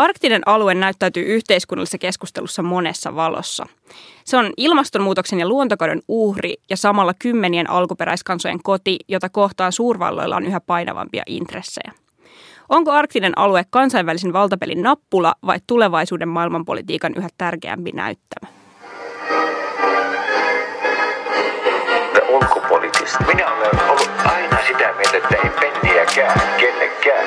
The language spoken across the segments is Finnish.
Arktinen alue näyttäytyy yhteiskunnallisessa keskustelussa monessa valossa. Se on ilmastonmuutoksen ja luontokadon uhri ja samalla kymmenien alkuperäiskansojen koti, jota kohtaan suurvalloilla on yhä painavampia intressejä. Onko arktinen alue kansainvälisen valtapelin nappula vai tulevaisuuden maailmanpolitiikan yhä tärkeämpi näyttämä? Minä olen ollut aina sitä mieltä, että ei penniäkään kellekään.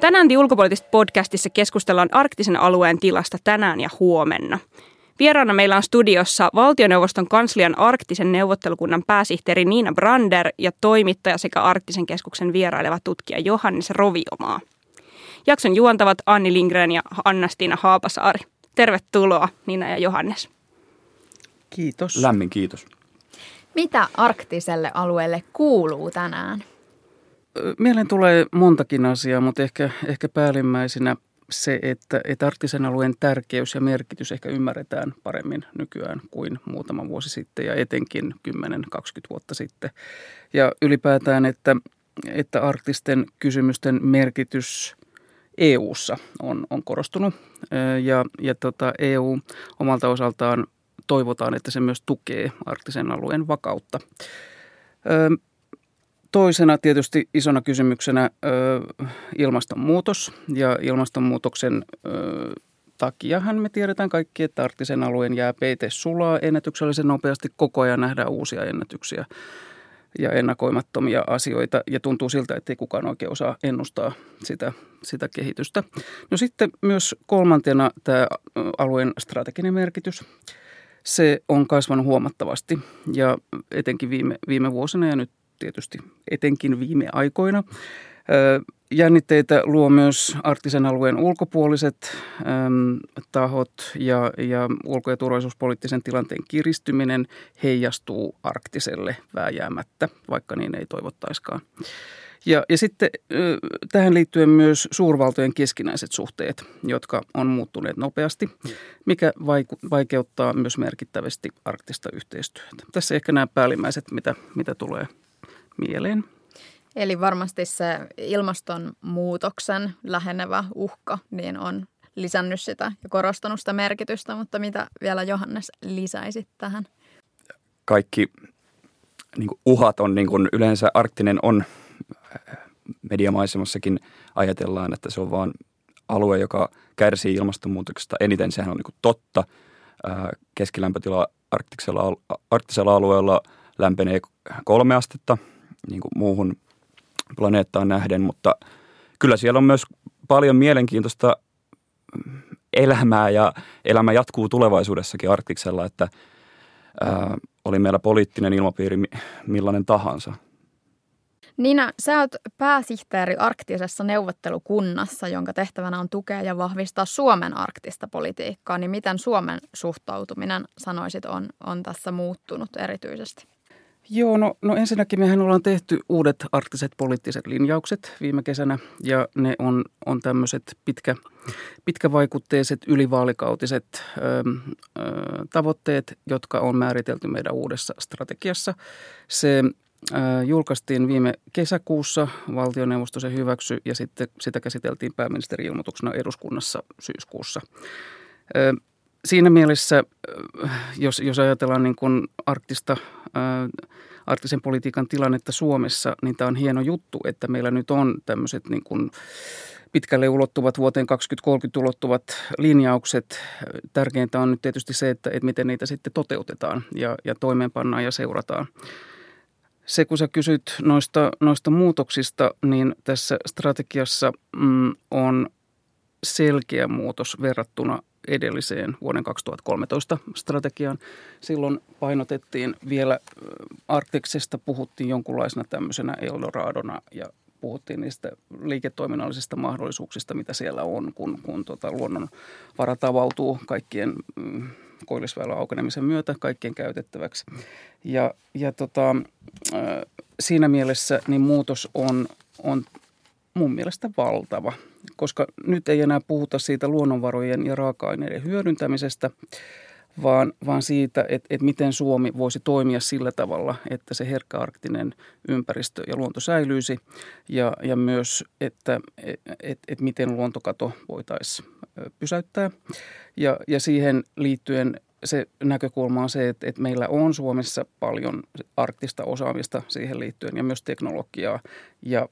Tänään The Ulkopoliittista podcastissa keskustellaan arktisen alueen tilasta tänään ja huomenna. Vieraana meillä on studiossa valtioneuvoston kanslian arktisen neuvottelukunnan pääsihteeri Niina Brander ja toimittaja sekä arktisen keskuksen vieraileva tutkija Johannes Roviomaa. Jakson juontavat Anni Lindgren ja Anna-Stiina Haapasaari. Tervetuloa Niina ja Johannes. Kiitos. Lämmin kiitos. Mitä arktiselle alueelle kuuluu tänään? Mieleen tulee montakin asiaa, mutta ehkä, ehkä päällimmäisenä se, että, että arktisen alueen tärkeys ja merkitys ehkä ymmärretään paremmin nykyään kuin muutama vuosi sitten ja etenkin 10-20 vuotta sitten. Ja ylipäätään, että, että arktisten kysymysten merkitys EU:ssa on, on korostunut ja, ja tota EU omalta osaltaan toivotaan, että se myös tukee arktisen alueen vakautta. Toisena tietysti isona kysymyksenä ö, ilmastonmuutos ja ilmastonmuutoksen ö, takiahan me tiedetään kaikki, että arktisen alueen jääpeite sulaa ennätyksellisen nopeasti. Koko ajan nähdään uusia ennätyksiä ja ennakoimattomia asioita ja tuntuu siltä, että ei kukaan oikein osaa ennustaa sitä, sitä kehitystä. No sitten myös kolmantena tämä alueen strateginen merkitys. Se on kasvanut huomattavasti ja etenkin viime, viime vuosina ja nyt tietysti etenkin viime aikoina. Jännitteitä luo myös arktisen alueen ulkopuoliset tahot ja, ja ulko- ja turvallisuuspoliittisen tilanteen kiristyminen heijastuu arktiselle vääjäämättä, vaikka niin ei toivottaiskaan. Ja, ja sitten tähän liittyen myös suurvaltojen keskinäiset suhteet, jotka on muuttuneet nopeasti, mikä vaikeuttaa myös merkittävästi arktista yhteistyötä. Tässä ehkä nämä päällimmäiset, mitä, mitä tulee mieleen. Eli varmasti se ilmastonmuutoksen lähenevä uhka niin on lisännyt sitä ja korostanut sitä merkitystä, mutta mitä vielä Johannes lisäisit tähän? Kaikki niin kuin uhat on niin kuin yleensä arktinen on mediamaisemassakin ajatellaan, että se on vaan alue, joka kärsii ilmastonmuutoksesta eniten. Sehän on niin kuin totta. Keskilämpötila arktisella, arktisella alueella lämpenee kolme astetta niin kuin muuhun planeettaan nähden, mutta kyllä siellä on myös paljon mielenkiintoista elämää ja elämä jatkuu tulevaisuudessakin Arktiksella, että ää, oli meillä poliittinen ilmapiiri millainen tahansa. Niina, sä oot pääsihteeri arktisessa neuvottelukunnassa, jonka tehtävänä on tukea ja vahvistaa Suomen arktista politiikkaa. Niin miten Suomen suhtautuminen, sanoisit, on, on tässä muuttunut erityisesti? Joo, no, no ensinnäkin mehän ollaan tehty uudet arktiset poliittiset linjaukset viime kesänä ja ne on, on tämmöiset pitkä, pitkävaikutteiset ylivaalikautiset ö, ö, tavoitteet, jotka on määritelty meidän uudessa strategiassa. Se ö, julkaistiin viime kesäkuussa, valtioneuvosto se hyväksy ja sitten sitä käsiteltiin pääministerin ilmoituksena eduskunnassa syyskuussa. Ö, siinä mielessä, jos, jos ajatellaan niin kuin arktista, arktisen politiikan tilannetta Suomessa, niin tämä on hieno juttu, että meillä nyt on tämmöiset niin kuin pitkälle ulottuvat, vuoteen 2030 ulottuvat linjaukset. Tärkeintä on nyt tietysti se, että, että miten niitä sitten toteutetaan ja, ja toimeenpannaan ja seurataan. Se, kun sä kysyt noista, noista muutoksista, niin tässä strategiassa mm, on selkeä muutos verrattuna edelliseen vuoden 2013 strategiaan. Silloin painotettiin vielä Arktiksesta, puhuttiin jonkunlaisena tämmöisenä Eldoradona ja puhuttiin niistä liiketoiminnallisista mahdollisuuksista, mitä siellä on, kun, kun tota luonnonvarat avautuu kaikkien mm, koillisväylän aukenemisen myötä kaikkien käytettäväksi. Ja, ja tota, siinä mielessä niin muutos on, on mun mielestä valtava, koska nyt ei enää puhuta siitä luonnonvarojen ja raaka-aineiden hyödyntämisestä, vaan, vaan siitä, että, että miten Suomi voisi toimia sillä tavalla, että se herkkäarktinen ympäristö ja luonto säilyisi ja, ja myös, että että että miten luontokato voitaisiin pysäyttää. Ja, ja siihen liittyen se näkökulma on se, että, että meillä on Suomessa paljon arktista osaamista siihen liittyen ja myös teknologiaa. Ja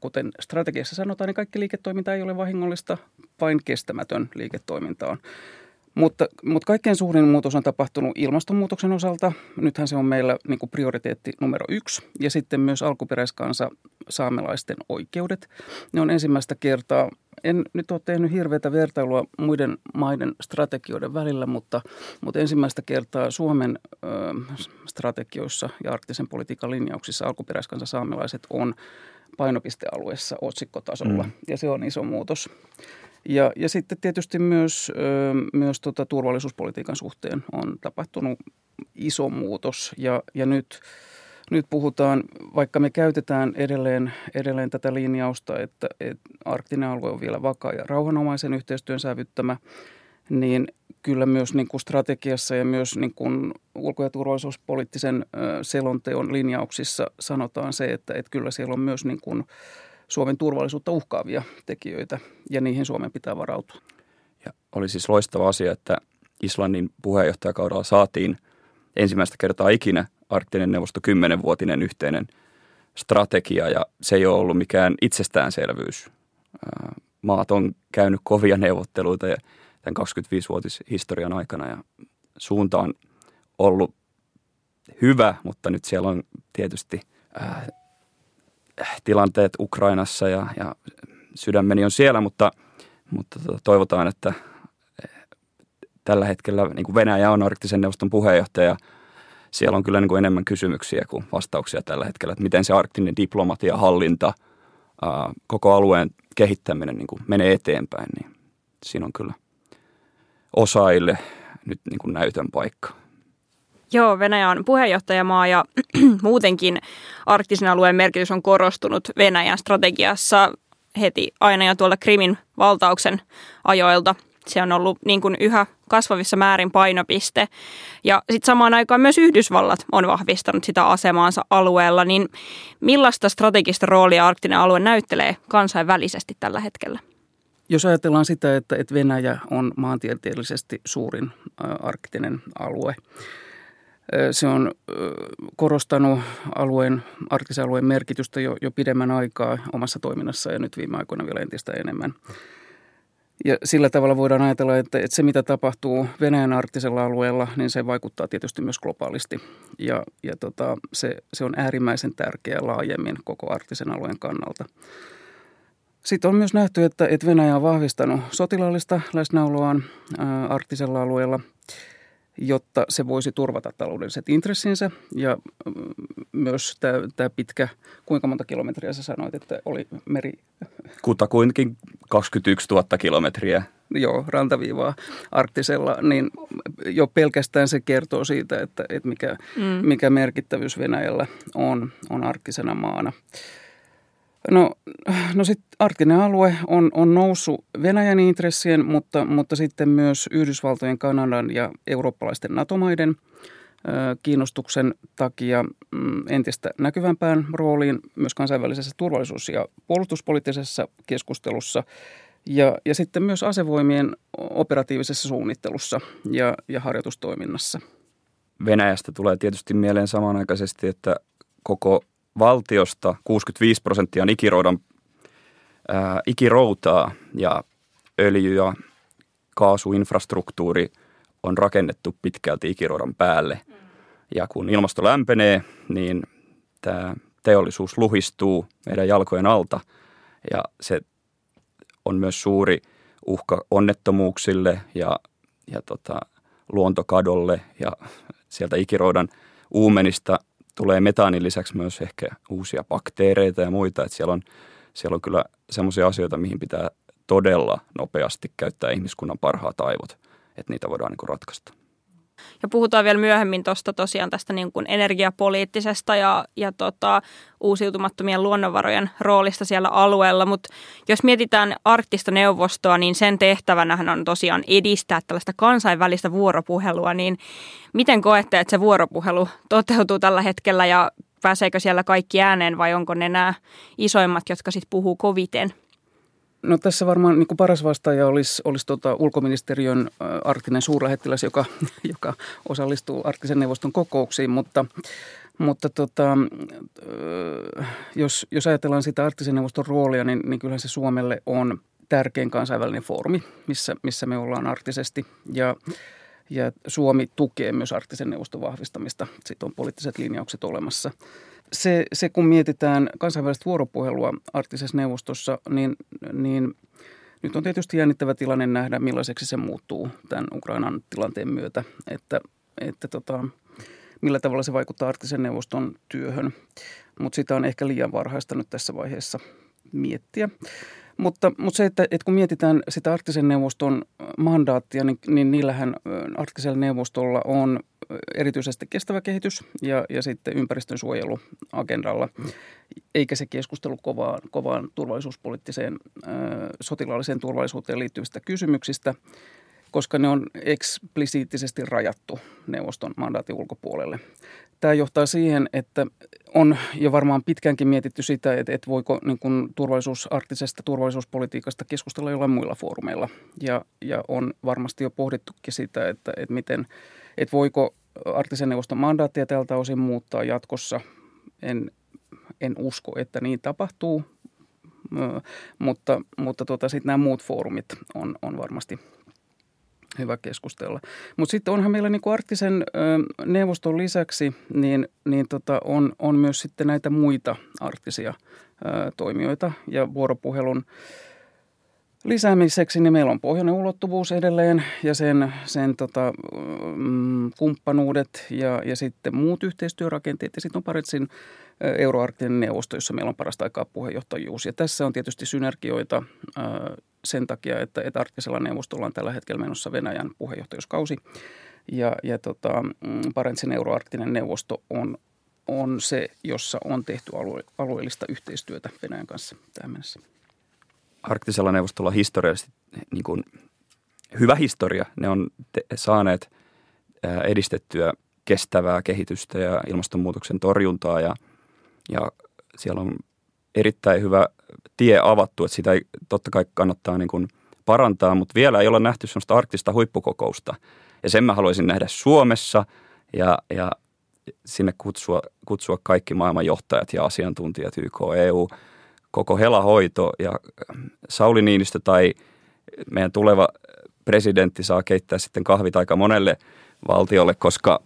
kuten strategiassa sanotaan, niin kaikki liiketoiminta ei ole vahingollista, vain kestämätön liiketoiminta on. Mutta, mutta kaikkein suurin muutos on tapahtunut ilmastonmuutoksen osalta. Nythän se on meillä niin kuin prioriteetti numero yksi. Ja sitten myös alkuperäiskansa saamelaisten oikeudet. Ne on ensimmäistä kertaa, en nyt ole tehnyt hirveätä vertailua muiden maiden strategioiden välillä, mutta, mutta ensimmäistä kertaa Suomen ö, strategioissa ja arktisen politiikan linjauksissa alkuperäiskansa saamelaiset on painopistealueessa otsikkotasolla. Mm. Ja se on iso muutos. Ja, ja sitten tietysti myös, myös tota turvallisuuspolitiikan suhteen on tapahtunut iso muutos ja, ja nyt, nyt puhutaan, vaikka me käytetään edelleen, edelleen tätä linjausta, että, että arktinen alue on vielä vakaa ja rauhanomaisen yhteistyön sävyttämä, niin kyllä myös niin kuin strategiassa ja myös niin kuin ulko- ja turvallisuuspoliittisen selonteon linjauksissa sanotaan se, että, että kyllä siellä on myös niin kuin Suomen turvallisuutta uhkaavia tekijöitä ja niihin Suomen pitää varautua. Ja oli siis loistava asia, että Islannin puheenjohtajakaudella saatiin ensimmäistä kertaa ikinä arktinen neuvosto kymmenenvuotinen yhteinen strategia ja se ei ole ollut mikään itsestäänselvyys. Maat on käynyt kovia neuvotteluita ja tämän 25-vuotishistorian aikana ja suunta on ollut hyvä, mutta nyt siellä on tietysti tilanteet Ukrainassa ja, ja sydämeni on siellä, mutta, mutta tota, toivotaan, että eh, tällä hetkellä niin kuin Venäjä on arktisen neuvoston puheenjohtaja. Siellä on kyllä niin kuin enemmän kysymyksiä kuin vastauksia tällä hetkellä, että miten se arktinen diplomatia, hallinta, koko alueen kehittäminen niin kuin menee eteenpäin. Niin siinä on kyllä osaille nyt niin kuin näytön paikka. Joo, Venäjä on puheenjohtajamaa ja muutenkin arktisen alueen merkitys on korostunut Venäjän strategiassa heti aina jo tuolta Krimin valtauksen ajoilta. Se on ollut niin kuin yhä kasvavissa määrin painopiste. Ja sitten samaan aikaan myös Yhdysvallat on vahvistanut sitä asemaansa alueella. Niin millaista strategista roolia arktinen alue näyttelee kansainvälisesti tällä hetkellä? Jos ajatellaan sitä, että, että Venäjä on maantieteellisesti suurin arktinen alue, se on korostanut alueen, arktisen alueen merkitystä jo, jo pidemmän aikaa omassa toiminnassa ja nyt viime aikoina vielä entistä enemmän. Ja sillä tavalla voidaan ajatella, että, että se mitä tapahtuu Venäjän arktisella alueella, niin se vaikuttaa tietysti myös globaalisti. Ja, ja tota, se, se on äärimmäisen tärkeää laajemmin koko arktisen alueen kannalta. Sitten on myös nähty, että, että Venäjä on vahvistanut sotilaallista läsnäoloaan arktisella alueella – jotta se voisi turvata taloudelliset intressinsä. Ja myös tämä, tämä pitkä, kuinka monta kilometriä sä sanoit, että oli meri? Kutakuinkin 21 000 kilometriä. Joo, rantaviivaa arktisella, niin jo pelkästään se kertoo siitä, että, että mikä, mm. mikä merkittävyys Venäjällä on, on arktisena maana. No, no sitten arktinen alue on, on noussut Venäjän intressien, mutta, mutta sitten myös Yhdysvaltojen, Kanadan ja eurooppalaisten NATO-maiden kiinnostuksen takia mm, entistä näkyvämpään rooliin myös kansainvälisessä turvallisuus- ja puolustuspoliittisessa keskustelussa ja, ja sitten myös asevoimien operatiivisessa suunnittelussa ja, ja harjoitustoiminnassa. Venäjästä tulee tietysti mieleen samanaikaisesti, että koko valtiosta 65 prosenttia on ikiroudan, ää, ikiroutaa ja öljy- ja kaasuinfrastruktuuri on rakennettu pitkälti ikiroudan päälle. Ja kun ilmasto lämpenee, niin tämä teollisuus luhistuu meidän jalkojen alta ja se on myös suuri uhka onnettomuuksille ja, ja tota, luontokadolle ja sieltä ikiroudan uumenista tulee metaanin lisäksi myös ehkä uusia bakteereita ja muita, että siellä on, siellä on kyllä semmoisia asioita, mihin pitää todella nopeasti käyttää ihmiskunnan parhaat aivot, että niitä voidaan niin ratkaista. Ja puhutaan vielä myöhemmin tuosta tosiaan tästä niin kuin energiapoliittisesta ja, ja tota, uusiutumattomien luonnonvarojen roolista siellä alueella. Mutta jos mietitään arktista neuvostoa, niin sen tehtävänähän on tosiaan edistää tällaista kansainvälistä vuoropuhelua. Niin miten koette, että se vuoropuhelu toteutuu tällä hetkellä ja pääseekö siellä kaikki ääneen vai onko ne nämä isoimmat, jotka sitten puhuu koviten? No tässä varmaan niin paras vastaaja olisi, olisi tota ulkoministeriön arktinen suurlähettiläs, joka, joka osallistuu arktisen neuvoston kokouksiin, mutta, mutta tota, jos, jos ajatellaan sitä arktisen neuvoston roolia, niin, niin kyllähän se Suomelle on tärkein kansainvälinen foorumi, missä, missä me ollaan arktisesti. Ja ja Suomi tukee myös arktisen neuvoston vahvistamista. Sitten on poliittiset linjaukset olemassa se, se, kun mietitään kansainvälistä vuoropuhelua arktisessa neuvostossa, niin, niin nyt on tietysti jännittävä tilanne nähdä, millaiseksi se muuttuu tämän Ukrainan tilanteen myötä, että, että tota, millä tavalla se vaikuttaa arktisen neuvoston työhön. Mutta sitä on ehkä liian varhaista nyt tässä vaiheessa miettiä. Mutta, mutta se, että, että kun mietitään sitä arktisen neuvoston mandaattia, niin, niin niillähän arktisella neuvostolla on erityisesti kestävä kehitys ja, ja sitten ympäristön suojelu agendalla, eikä se keskustelu kovaan, kovaan turvallisuuspoliittiseen, ö, sotilaalliseen turvallisuuteen liittyvistä kysymyksistä, koska ne on eksplisiittisesti rajattu neuvoston mandaatin ulkopuolelle. Tämä johtaa siihen, että on jo varmaan pitkäänkin mietitty sitä, että, voiko niin kuin turvallisuus, arktisesta turvallisuuspolitiikasta keskustella jollain muilla foorumeilla. Ja, ja on varmasti jo pohdittukin sitä, että, että miten, että voiko arktisen neuvoston mandaattia tältä osin muuttaa jatkossa. En, en usko, että niin tapahtuu, mutta, mutta tuota, sitten nämä muut foorumit on, on varmasti hyvä keskustella. Mutta sitten onhan meillä niin arktisen ö, neuvoston lisäksi, niin, niin tota, on, on myös sitten näitä muita arktisia ö, toimijoita ja vuoropuhelun lisäämiseksi, niin meillä on pohjoinen ulottuvuus edelleen ja sen, sen tota, mm, kumppanuudet ja, ja sitten muut yhteistyörakenteet. Ja sitten on Paritsin euroarktinen neuvosto, jossa meillä on parasta aikaa puheenjohtajuus. Ja tässä on tietysti synergioita sen takia, että, että arktisella neuvostolla on tällä hetkellä menossa Venäjän puheenjohtajuuskausi. Ja, ja tota, mm, Parentsin euroarktinen neuvosto on, on se, jossa on tehty alue, alueellista yhteistyötä Venäjän kanssa tähän mennessä arktisella neuvostolla historiallisesti niin kuin hyvä historia. Ne on te- saaneet edistettyä kestävää kehitystä ja ilmastonmuutoksen torjuntaa ja, ja siellä on erittäin hyvä tie avattu, että sitä ei totta kai kannattaa niin kuin parantaa, mutta vielä ei ole nähty sellaista arktista huippukokousta. Ja sen mä haluaisin nähdä Suomessa ja, ja sinne kutsua, kutsua kaikki maailman johtajat ja asiantuntijat, YK, EU – koko helahoito ja Sauli Niinistö tai meidän tuleva presidentti saa keittää sitten kahvit aika monelle valtiolle, koska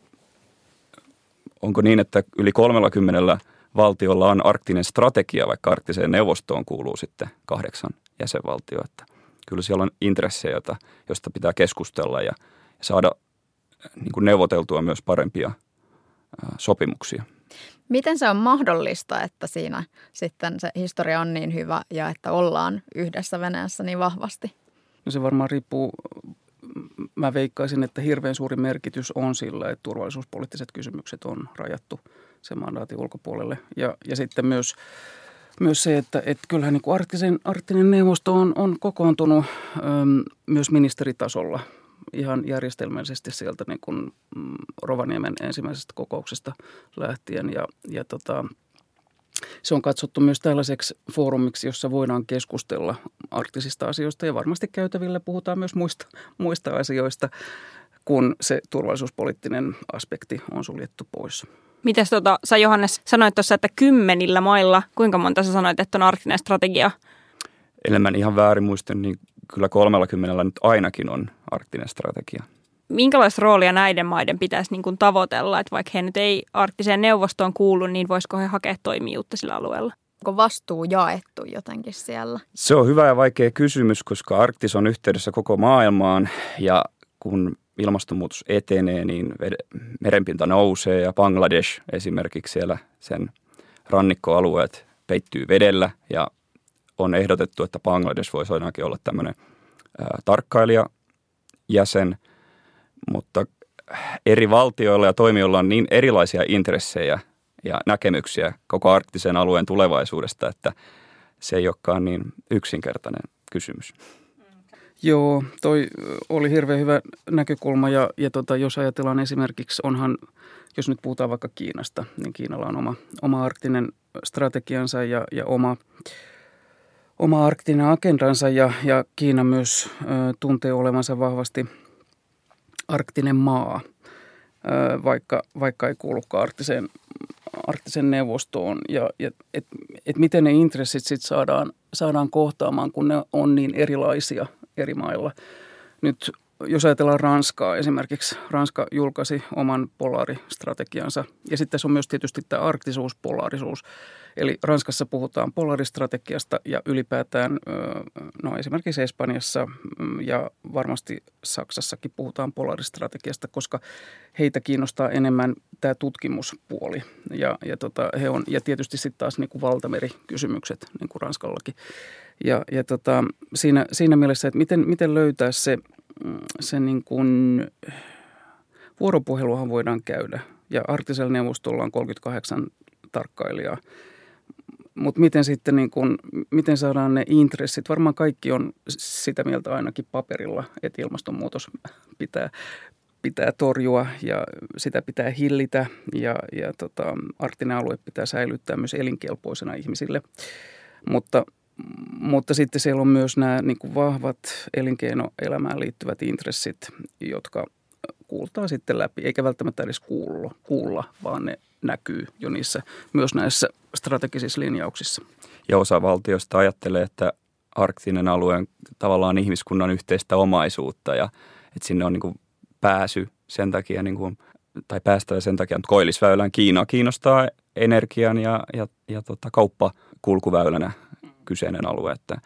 onko niin, että yli 30 valtiolla on arktinen strategia, vaikka arktiseen neuvostoon kuuluu sitten kahdeksan jäsenvaltioa. Että kyllä siellä on intressejä, joista pitää keskustella ja saada niin kuin neuvoteltua myös parempia sopimuksia. Miten se on mahdollista, että siinä sitten se historia on niin hyvä ja että ollaan yhdessä Venäjässä niin vahvasti? No se varmaan riippuu, mä veikkaisin, että hirveän suuri merkitys on sillä, että turvallisuuspoliittiset kysymykset on rajattu sen mandaatin ulkopuolelle. Ja, ja sitten myös, myös se, että, että kyllähän niin kuin arktisen, arktinen neuvosto on, on kokoontunut äm, myös ministeritasolla – ihan järjestelmällisesti sieltä niin kuin mm, Rovaniemen ensimmäisestä kokouksesta lähtien. Ja, ja tota, se on katsottu myös tällaiseksi foorumiksi, jossa voidaan keskustella arktisista asioista ja varmasti käytävillä puhutaan myös muista, muista asioista, kun se turvallisuuspoliittinen aspekti on suljettu pois. Mites tota, sä Johannes sanoit tuossa, että kymmenillä mailla, kuinka monta sä sanoit, että on arktinen strategia? Ellei ihan väärin muista, niin kyllä 30 nyt ainakin on arktinen strategia. Minkälaista roolia näiden maiden pitäisi niin kuin tavoitella, että vaikka he nyt ei arktiseen neuvostoon kuulu, niin voisiko he hakea toimijuutta sillä alueella? Onko vastuu jaettu jotenkin siellä? Se on hyvä ja vaikea kysymys, koska Arktis on yhteydessä koko maailmaan ja kun ilmastonmuutos etenee, niin merenpinta nousee ja Bangladesh esimerkiksi siellä sen rannikkoalueet peittyy vedellä ja on ehdotettu, että Bangladesh voisi ainakin olla tämmöinen tarkkailija jäsen mutta eri valtioilla ja toimijoilla on niin erilaisia intressejä ja näkemyksiä koko arktisen alueen tulevaisuudesta, että se ei olekaan niin yksinkertainen kysymys. Joo, toi oli hirveän hyvä näkökulma ja, ja tota, jos ajatellaan esimerkiksi, onhan, jos nyt puhutaan vaikka Kiinasta, niin Kiinalla on oma, oma arktinen strategiansa ja, ja oma, oma arktinen agendansa ja, ja Kiina myös ö, tuntee olevansa vahvasti arktinen maa, ö, vaikka, vaikka ei kuulukaan arktiseen, arktisen neuvostoon. Ja, ja et, et miten ne intressit sitten saadaan, saadaan kohtaamaan, kun ne on niin erilaisia eri mailla. Nyt jos ajatellaan Ranskaa esimerkiksi, Ranska julkaisi oman polaristrategiansa ja sitten tässä on myös tietysti tämä arktisuus, polaarisuus. Eli Ranskassa puhutaan polaristrategiasta ja ylipäätään, no esimerkiksi Espanjassa mm, ja varmasti Saksassakin puhutaan polaristrategiasta, koska heitä kiinnostaa enemmän tämä tutkimuspuoli. Ja, ja, tota, he on, ja tietysti sitten taas niin kuin valtamerikysymykset, niin kuin Ranskallakin. Ja, ja tota, siinä, siinä mielessä, että miten, miten löytää se, se niin kuin, vuoropuheluhan voidaan käydä. Ja arktisella neuvostolla on 38 tarkkailijaa. Mutta miten sitten niin kun, miten saadaan ne intressit? Varmaan kaikki on sitä mieltä ainakin paperilla, että ilmastonmuutos pitää, pitää torjua ja sitä pitää hillitä ja, ja tota, arktinen alue pitää säilyttää myös elinkelpoisena ihmisille. Mutta mutta sitten siellä on myös nämä niin kuin vahvat elinkeinoelämään liittyvät intressit, jotka kuultaa sitten läpi, eikä välttämättä edes kuulla, kuulla vaan ne näkyy jo niissä, myös näissä strategisissa linjauksissa. Ja osa valtioista ajattelee, että arktinen alue on tavallaan ihmiskunnan yhteistä omaisuutta ja että sinne on niin kuin pääsy sen takia, niin kuin, tai päästävä sen takia, että koillisväylän Kiina kiinnostaa energian ja, ja, ja tota, kauppakulkuväylänä kyseinen alue. Että,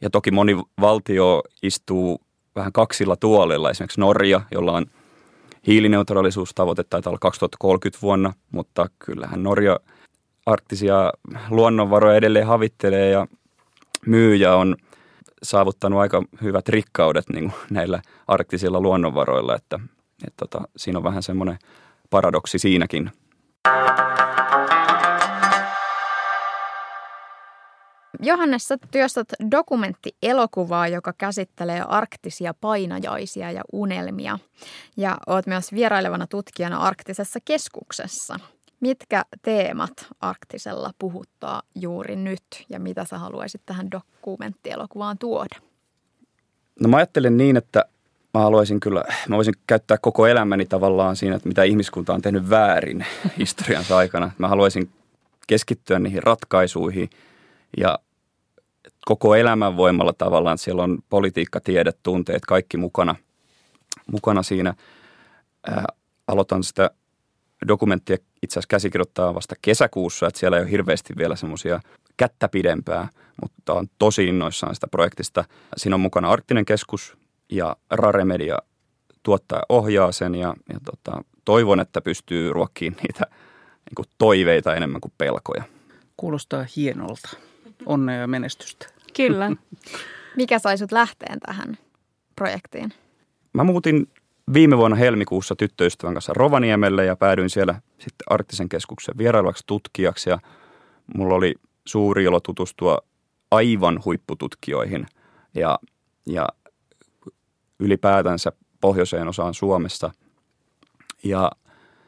ja toki moni valtio istuu vähän kaksilla tuolilla, esimerkiksi Norja, jolla on hiilineutraalisuustavoite taitaa olla 2030 vuonna, mutta kyllähän Norja arktisia luonnonvaroja edelleen havittelee ja myy ja on saavuttanut aika hyvät rikkaudet niin kuin näillä arktisilla luonnonvaroilla, että, että tota, siinä on vähän semmoinen paradoksi siinäkin. Johannes, sä työstät dokumenttielokuvaa, joka käsittelee arktisia painajaisia ja unelmia. Ja oot myös vierailevana tutkijana arktisessa keskuksessa. Mitkä teemat arktisella puhuttaa juuri nyt ja mitä sä haluaisit tähän dokumenttielokuvaan tuoda? No mä ajattelen niin, että mä haluaisin kyllä, mä voisin käyttää koko elämäni tavallaan siinä, että mitä ihmiskunta on tehnyt väärin historiansa aikana. Mä haluaisin keskittyä niihin ratkaisuihin ja koko elämän voimalla tavallaan, siellä on politiikka, tiede, tunteet, kaikki mukana, mukana siinä. Ää, aloitan sitä dokumenttia itse asiassa käsikirjoittaa vasta kesäkuussa, että siellä ei ole hirveästi vielä semmoisia kättä pidempää, mutta on tosi innoissaan sitä projektista. Siinä on mukana Arktinen keskus ja Rare Media tuottaa ohjaa sen ja, ja tota, toivon, että pystyy ruokkiin niitä niin kuin toiveita enemmän kuin pelkoja. Kuulostaa hienolta. Onnea ja menestystä. Kyllä. Mikä sai sut lähteen tähän projektiin? Mä muutin viime vuonna helmikuussa tyttöystävän kanssa Rovaniemelle ja päädyin siellä sitten Arktisen keskuksen vierailuksi tutkijaksi ja mulla oli suuri ilo tutustua aivan huippututkijoihin ja, ja ylipäätänsä pohjoiseen osaan Suomessa. Ja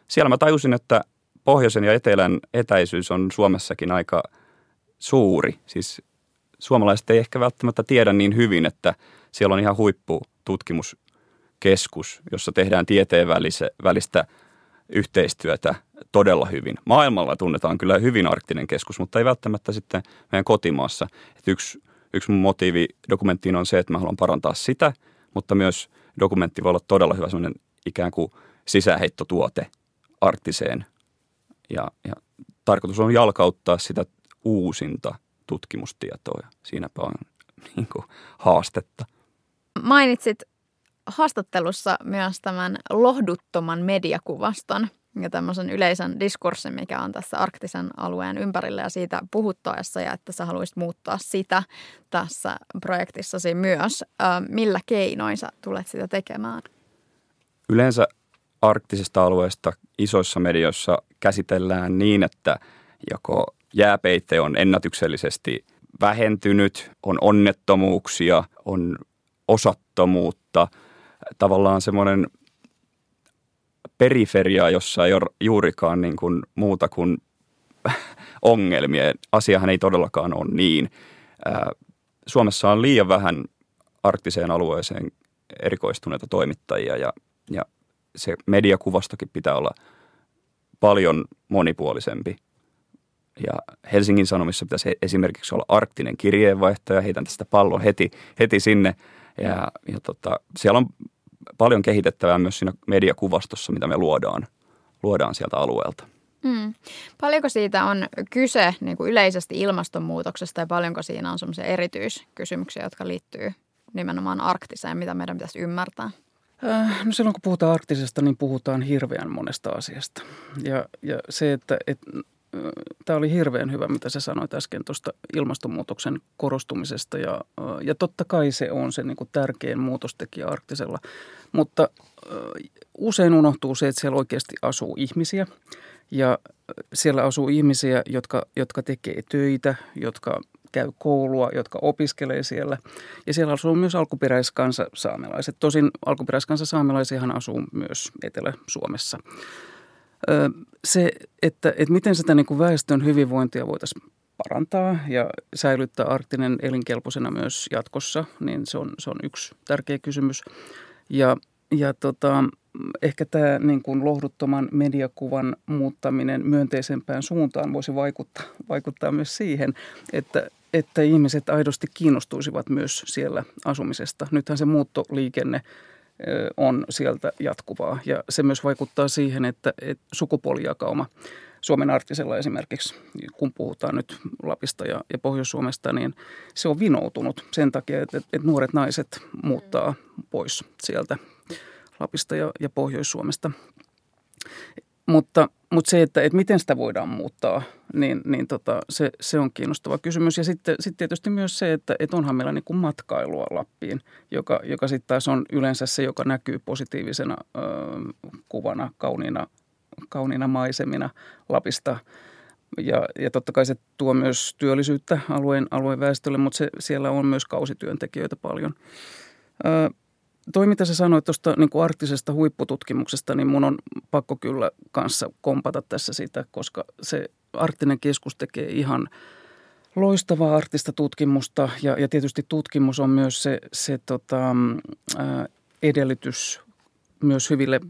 siellä mä tajusin, että pohjoisen ja etelän etäisyys on Suomessakin aika suuri. Siis suomalaiset ei ehkä välttämättä tiedä niin hyvin, että siellä on ihan huippututkimuskeskus, jossa tehdään tieteen välistä yhteistyötä todella hyvin. Maailmalla tunnetaan kyllä hyvin arktinen keskus, mutta ei välttämättä sitten meidän kotimaassa. Et yksi, yksi mun motiivi dokumenttiin on se, että mä haluan parantaa sitä, mutta myös dokumentti voi olla todella hyvä sellainen ikään kuin sisäheittotuote arktiseen. Ja, ja tarkoitus on jalkauttaa sitä uusinta tutkimustietoa. Siinäpä on niin kuin, haastetta. Mainitsit haastattelussa myös tämän lohduttoman mediakuvaston ja tämmöisen yleisen diskurssin, mikä on tässä arktisen alueen ympärillä ja siitä puhuttaessa ja että sä haluaisit muuttaa sitä tässä projektissasi myös. Millä keinoin sä tulet sitä tekemään? yleensä arktisesta alueesta isoissa medioissa käsitellään niin, että joko jääpeite on ennätyksellisesti vähentynyt, on onnettomuuksia, on osattomuutta, tavallaan semmoinen periferia, jossa ei ole juurikaan niin kuin muuta kuin ongelmia. Asiahan ei todellakaan ole niin. Suomessa on liian vähän arktiseen alueeseen erikoistuneita toimittajia ja, ja se mediakuvastokin pitää olla paljon monipuolisempi. Ja Helsingin Sanomissa pitäisi esimerkiksi olla arktinen kirjeenvaihtaja, heitän tästä pallon heti, heti sinne. Ja, ja tota, siellä on paljon kehitettävää myös siinä mediakuvastossa, mitä me luodaan, luodaan sieltä alueelta. Mm. Paljonko siitä on kyse niin kuin yleisesti ilmastonmuutoksesta ja paljonko siinä on sellaisia erityiskysymyksiä, jotka liittyy nimenomaan arktiseen, mitä meidän pitäisi ymmärtää? Äh, no silloin kun puhutaan arktisesta, niin puhutaan hirveän monesta asiasta. Ja, ja se, että et, äh, tämä oli hirveän hyvä, mitä sä sanoit äsken tuosta ilmastonmuutoksen korostumisesta. Ja, ja totta kai se on se niin kuin tärkein muutostekijä arktisella. Mutta usein unohtuu se, että siellä oikeasti asuu ihmisiä. Ja siellä asuu ihmisiä, jotka, jotka tekee töitä, jotka käy koulua, jotka opiskelee siellä. Ja siellä asuu myös alkuperäiskansa saamelaiset. Tosin alkuperäiskansa saamelaisiahan asuu myös Etelä-Suomessa. Se, että, että miten sitä niin kuin väestön hyvinvointia voitaisiin parantaa ja säilyttää arktinen elinkelpoisena myös jatkossa, niin se on, se on yksi tärkeä kysymys. Ja, ja tota, ehkä tämä niin kuin lohduttoman mediakuvan muuttaminen myönteisempään suuntaan voisi vaikuttaa, vaikuttaa myös siihen, että, että ihmiset aidosti kiinnostuisivat myös siellä asumisesta. Nythän se muuttoliikenne on sieltä jatkuvaa ja se myös vaikuttaa siihen, että, että sukupuolijakauma Suomen artisella esimerkiksi, kun puhutaan nyt Lapista ja, ja Pohjois-Suomesta, niin se on vinoutunut sen takia, että, että nuoret naiset muuttaa pois sieltä Lapista ja, ja Pohjois-Suomesta. Mutta, mutta se, että, että miten sitä voidaan muuttaa, niin, niin tota, se, se on kiinnostava kysymys. Ja sitten, sitten tietysti myös se, että, että onhan meillä niin kuin matkailua Lappiin, joka, joka sitten taas on yleensä se, joka näkyy positiivisena ö, kuvana, kauniina, kauniina maisemina Lapista. Ja, ja totta kai se tuo myös työllisyyttä alueen, alueen väestölle, mutta se, siellä on myös kausityöntekijöitä paljon. Ö, toi, mitä sä sanoit tuosta niin arktisesta huippututkimuksesta, niin mun on pakko kyllä kanssa kompata tässä sitä, koska se arktinen keskus tekee ihan loistavaa arktista tutkimusta ja, ja tietysti tutkimus on myös se, se tota, ää, edellytys myös hyville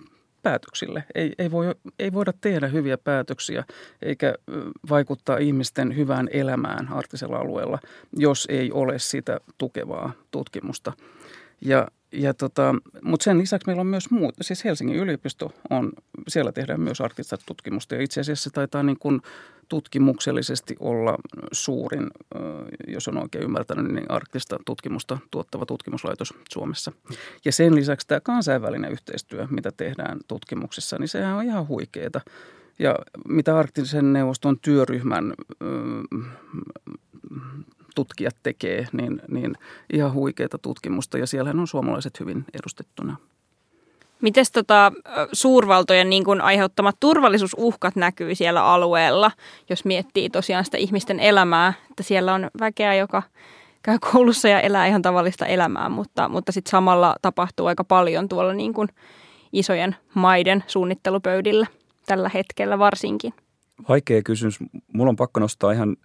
päätöksille. Ei, ei, voi, ei voida tehdä hyviä päätöksiä eikä vaikuttaa ihmisten hyvään elämään arktisella alueella, jos ei ole sitä tukevaa tutkimusta. Ja ja tota, mutta sen lisäksi meillä on myös muut, siis Helsingin yliopisto on, siellä tehdään myös arktista tutkimusta ja itse asiassa se taitaa niin kuin tutkimuksellisesti olla suurin, jos on oikein ymmärtänyt, niin arktista tutkimusta tuottava tutkimuslaitos Suomessa. Ja sen lisäksi tämä kansainvälinen yhteistyö, mitä tehdään tutkimuksessa, niin sehän on ihan huikeeta. Ja mitä arktisen neuvoston työryhmän tutkijat tekee, niin, niin ihan huikeita tutkimusta ja siellä on suomalaiset hyvin edustettuna. Miten tota, suurvaltojen niin kun aiheuttamat turvallisuusuhkat näkyy siellä alueella, jos miettii tosiaan sitä ihmisten elämää, että siellä on väkeä, joka käy koulussa ja elää ihan tavallista elämää, mutta, mutta sitten samalla tapahtuu aika paljon tuolla niin kun isojen maiden suunnittelupöydillä tällä hetkellä varsinkin. Vaikea kysymys. Mulla on pakko nostaa ihan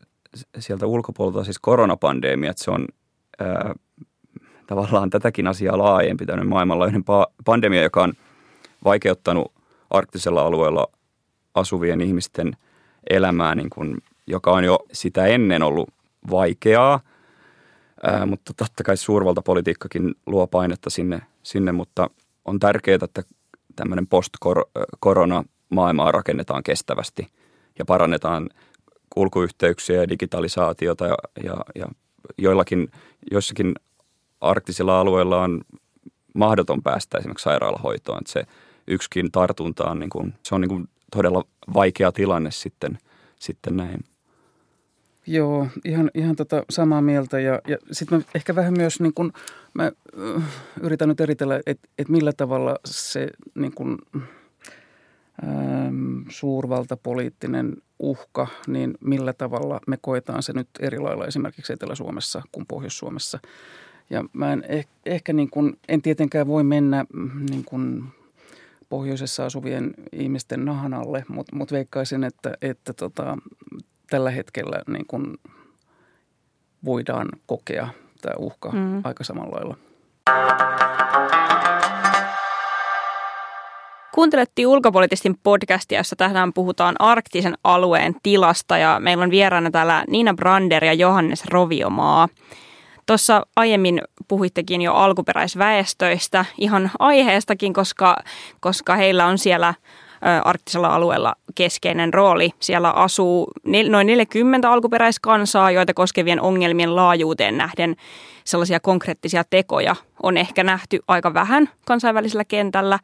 sieltä ulkopuolelta siis koronapandemia, että se on ää, tavallaan tätäkin asiaa laajempi tämmöinen maailmanlaajuinen pa- pandemia, joka on vaikeuttanut arktisella alueella asuvien ihmisten elämää, niin kuin, joka on jo sitä ennen ollut vaikeaa, ää, mutta totta kai suurvaltapolitiikkakin luo painetta sinne, sinne mutta on tärkeää, että tämmöinen post-korona maailmaa rakennetaan kestävästi ja parannetaan kulkuyhteyksiä ja digitalisaatiota ja, ja, ja joillakin, joissakin arktisilla alueilla on mahdoton päästä esimerkiksi sairaalahoitoon. Että se yksikin tartunta on, niin kuin, se on niin kuin todella vaikea tilanne sitten, sitten näin. Joo, ihan, ihan tota samaa mieltä ja, ja sitten mä ehkä vähän myös niin kun, mä yritän nyt eritellä, että et millä tavalla se niin kun, suurvaltapoliittinen uhka, niin millä tavalla me koetaan se nyt eri lailla esimerkiksi Etelä-Suomessa kuin Pohjois-Suomessa. Ja mä en eh, ehkä niin kun, en tietenkään voi mennä mm, niin kun pohjoisessa asuvien ihmisten nahan alle, mutta mut veikkaisin, että, että tota, tällä hetkellä niin kun voidaan kokea tämä uhka mm. aika samalla lailla. Kuuntelettiin ulkopoliitistin podcastia, jossa tänään puhutaan arktisen alueen tilasta ja meillä on vieraana täällä Niina Brander ja Johannes Roviomaa. Tuossa aiemmin puhuittekin jo alkuperäisväestöistä ihan aiheestakin, koska, koska heillä on siellä arktisella alueella keskeinen rooli. Siellä asuu noin 40 alkuperäiskansaa, joita koskevien ongelmien laajuuteen nähden sellaisia konkreettisia tekoja on ehkä nähty aika vähän kansainvälisellä kentällä.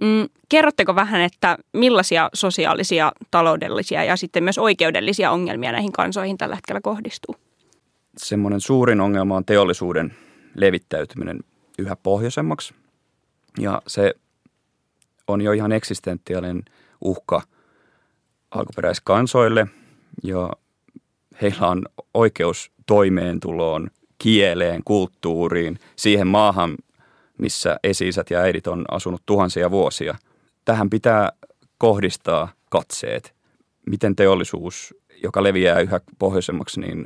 Mm, kerrotteko vähän, että millaisia sosiaalisia, taloudellisia ja sitten myös oikeudellisia ongelmia näihin kansoihin tällä hetkellä kohdistuu? Semmoinen suurin ongelma on teollisuuden levittäytyminen yhä pohjoisemmaksi. Ja se on jo ihan eksistentiaalinen uhka alkuperäiskansoille ja heillä on oikeus toimeentuloon, kieleen, kulttuuriin, siihen maahan, missä esiisät ja äidit on asunut tuhansia vuosia. Tähän pitää kohdistaa katseet. Miten teollisuus, joka leviää yhä pohjoisemmaksi, niin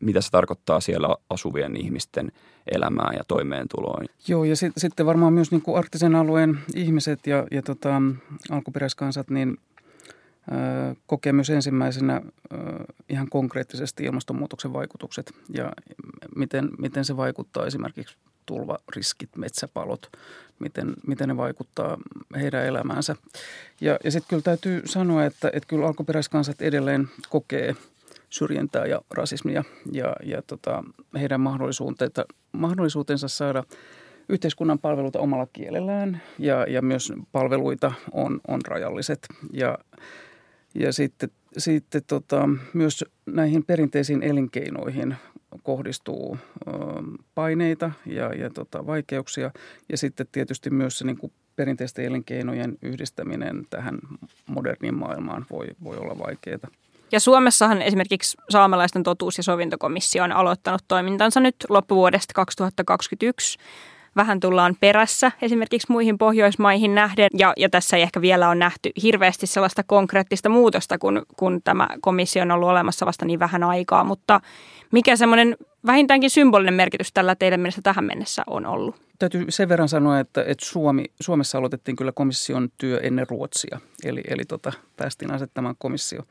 mitä se tarkoittaa siellä asuvien ihmisten elämään ja toimeentuloon. Joo, ja sit, sitten varmaan myös niin kuin arktisen alueen ihmiset ja, ja tota, alkuperäiskansat niin, ö, kokee myös ensimmäisenä ö, ihan konkreettisesti ilmastonmuutoksen vaikutukset ja miten, miten se vaikuttaa esimerkiksi tulvariskit, metsäpalot, miten, miten ne vaikuttaa heidän elämäänsä. Ja, ja sitten kyllä täytyy sanoa, että, että kyllä alkuperäiskansat edelleen kokee – syrjintää ja rasismia ja, ja tota, heidän mahdollisuutensa, saada yhteiskunnan palveluita omalla kielellään ja, ja myös palveluita on, on rajalliset. Ja, ja sitten, sitten tota, myös näihin perinteisiin elinkeinoihin kohdistuu paineita ja, ja tota, vaikeuksia. Ja sitten tietysti myös se niin kuin perinteisten elinkeinojen yhdistäminen tähän moderniin maailmaan voi, voi olla vaikeaa. Ja Suomessahan esimerkiksi saamelaisten totuus- ja sovintokomissio on aloittanut toimintansa nyt loppuvuodesta 2021. Vähän tullaan perässä esimerkiksi muihin Pohjoismaihin nähden, ja, ja tässä ei ehkä vielä on nähty hirveästi sellaista konkreettista muutosta, kun, kun tämä komissio on ollut olemassa vasta niin vähän aikaa. Mutta mikä semmoinen vähintäänkin symbolinen merkitys tällä teidän mielestä tähän mennessä on ollut? Täytyy sen verran sanoa, että, että Suomi, Suomessa aloitettiin kyllä komission työ ennen Ruotsia, eli, eli tota, päästiin asettamaan komissio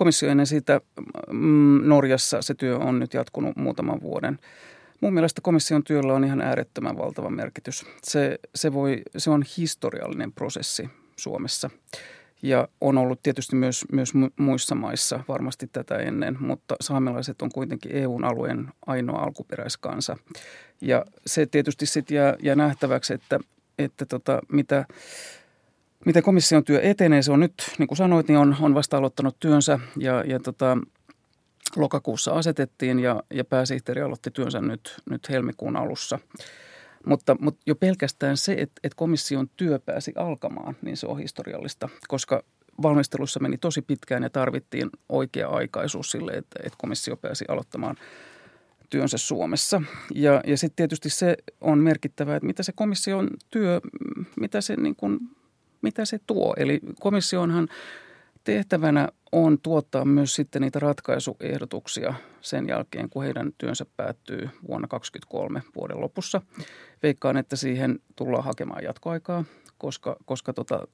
komissio ennen siitä mm, Norjassa se työ on nyt jatkunut muutaman vuoden. Mun mielestä komission työllä on ihan äärettömän valtava merkitys. Se, se, voi, se on historiallinen prosessi Suomessa ja on ollut tietysti myös, myös muissa maissa varmasti tätä ennen, mutta saamelaiset on kuitenkin EUn alueen ainoa alkuperäiskansa. Ja se tietysti sitten jää, jää nähtäväksi, että, että tota, mitä Miten komission työ etenee, se on nyt, niin kuin sanoit, niin on, on vasta aloittanut työnsä ja, ja tota, lokakuussa asetettiin ja, ja pääsihteeri aloitti työnsä nyt, nyt helmikuun alussa. Mutta, mutta jo pelkästään se, että, että komission työ pääsi alkamaan, niin se on historiallista, koska valmistelussa meni tosi pitkään ja tarvittiin oikea-aikaisuus sille, että, että komissio pääsi aloittamaan työnsä Suomessa. Ja, ja sitten tietysti se on merkittävää, että mitä se komission työ, mitä se niin kuin mitä se tuo. Eli komissionhan tehtävänä on tuottaa myös sitten niitä ratkaisuehdotuksia sen jälkeen, kun heidän työnsä päättyy vuonna 2023 vuoden lopussa. Veikkaan, että siihen tullaan hakemaan jatkoaikaa, koska, koska tota,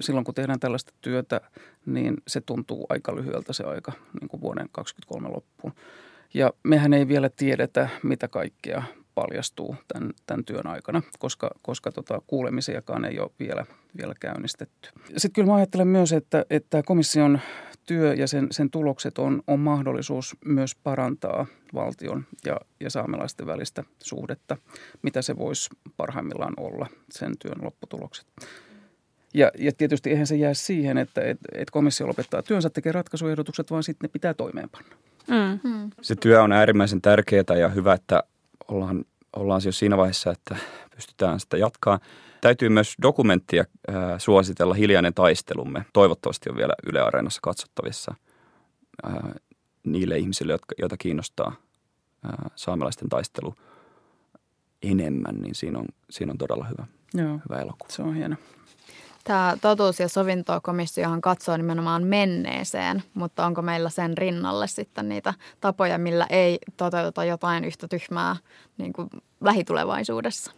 silloin kun tehdään tällaista työtä, niin se tuntuu aika lyhyeltä se aika niin kuin vuoden 2023 loppuun. Ja mehän ei vielä tiedetä, mitä kaikkea paljastuu tämän, tämän työn aikana, koska, koska tota, kuulemisiakaan ei ole vielä, vielä käynnistetty. Sitten kyllä mä ajattelen myös, että, että komission työ ja sen, sen tulokset on, on mahdollisuus myös parantaa valtion ja, ja saamelaisten välistä suhdetta, mitä se voisi parhaimmillaan olla, sen työn lopputulokset. Ja, ja tietysti eihän se jää siihen, että et, et komissio lopettaa työnsä, tekee ratkaisuehdotukset, vaan sitten ne pitää toimeenpanna. Mm. Se työ on äärimmäisen tärkeää ja hyvä, että ollaan, ollaan jo siinä vaiheessa, että pystytään sitä jatkaa. Täytyy myös dokumenttia suositella Hiljainen taistelumme. Toivottavasti on vielä Yle Areenassa katsottavissa niille ihmisille, jotka, joita kiinnostaa saamelaisten taistelu enemmän, niin siinä on, siinä on todella hyvä, Joo, hyvä elokuva. se on hieno. Tämä totuus- ja sovintokomissiohan katsoo nimenomaan menneeseen, mutta onko meillä sen rinnalle sitten niitä tapoja, millä ei toteuteta jotain yhtä tyhmää niin kuin lähitulevaisuudessa?